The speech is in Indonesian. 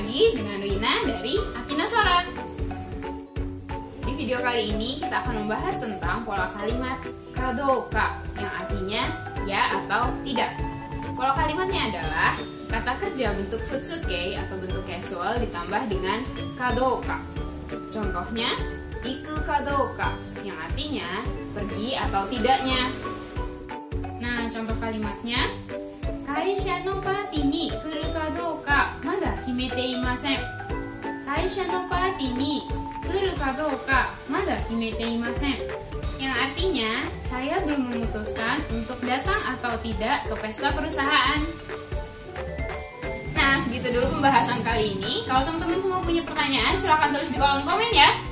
lagi dengan Wina dari Akina Sora. Di video kali ini kita akan membahas tentang pola kalimat kadoka yang artinya ya atau tidak. Pola kalimatnya adalah kata kerja bentuk futsuke atau bentuk casual ditambah dengan kadoka. Contohnya, iku kadoka yang artinya pergi atau tidaknya. Nah, contoh kalimatnya 会社めていません会社のパーティーに来るかどうかまだ決めていません yang artinya saya belum memutuskan untuk datang atau tidak ke pesta perusahaan Nah, segitu dulu pembahasan kali ini. Kalau teman-teman semua punya pertanyaan, silahkan tulis di kolom komen ya. Jenny!